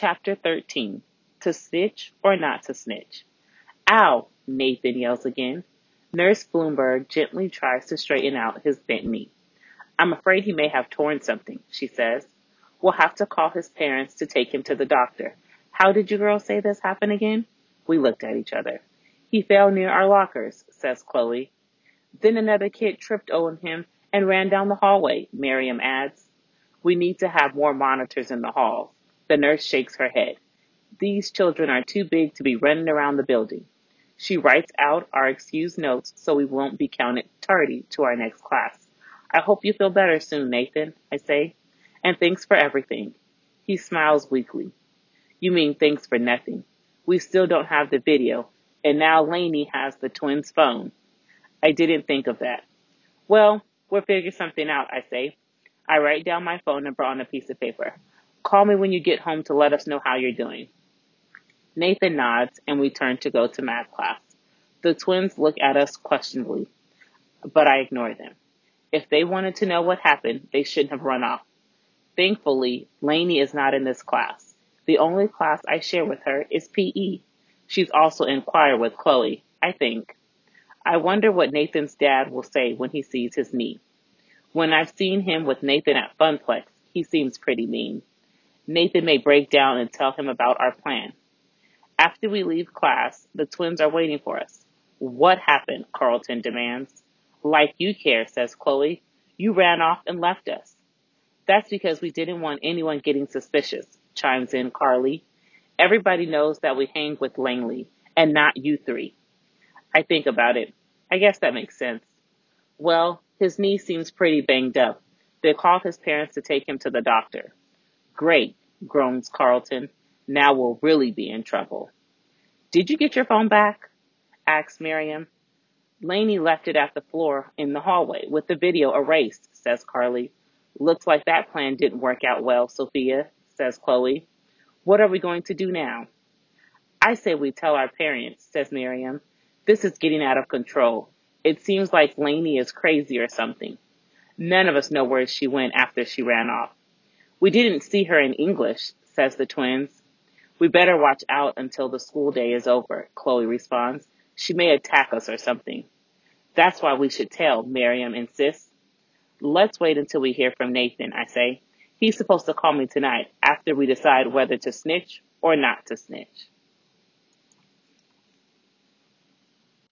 Chapter 13 To Snitch or Not to Snitch. Ow! Nathan yells again. Nurse Bloomberg gently tries to straighten out his bent knee. I'm afraid he may have torn something, she says. We'll have to call his parents to take him to the doctor. How did you girls say this happened again? We looked at each other. He fell near our lockers, says Chloe. Then another kid tripped on him and ran down the hallway, Miriam adds. We need to have more monitors in the halls. The nurse shakes her head. These children are too big to be running around the building. She writes out our excuse notes so we won't be counted tardy to our next class. I hope you feel better soon, Nathan, I say. And thanks for everything. He smiles weakly. You mean thanks for nothing. We still don't have the video, and now Lainey has the twins' phone. I didn't think of that. Well, we'll figure something out, I say. I write down my phone number on a piece of paper. Call me when you get home to let us know how you're doing. Nathan nods and we turn to go to math class. The twins look at us questionably, but I ignore them. If they wanted to know what happened, they shouldn't have run off. Thankfully, Lainey is not in this class. The only class I share with her is PE. She's also in choir with Chloe, I think. I wonder what Nathan's dad will say when he sees his knee. When I've seen him with Nathan at Funplex, he seems pretty mean. Nathan may break down and tell him about our plan. After we leave class, the twins are waiting for us. What happened? Carlton demands. Like you care, says Chloe. You ran off and left us. That's because we didn't want anyone getting suspicious, chimes in Carly. Everybody knows that we hang with Lainey and not you three. I think about it. I guess that makes sense. Well, his knee seems pretty banged up. They called his parents to take him to the doctor. Great, groans Carlton. Now we'll really be in trouble. Did you get your phone back? asks Miriam. Lainey left it at the floor in the hallway with the video erased, says Carly. Looks like that plan didn't work out well, Sophia, says Chloe. What are we going to do now? I say we tell our parents, says Miriam. This is getting out of control. It seems like Lainey is crazy or something. None of us know where she went after she ran off. We didn't see her in English, says the twins. We better watch out until the school day is over, Chloe responds. She may attack us or something. That's why we should tell, Miriam insists. Let's wait until we hear from Nathan, I say. He's supposed to call me tonight after we decide whether to snitch or not to snitch.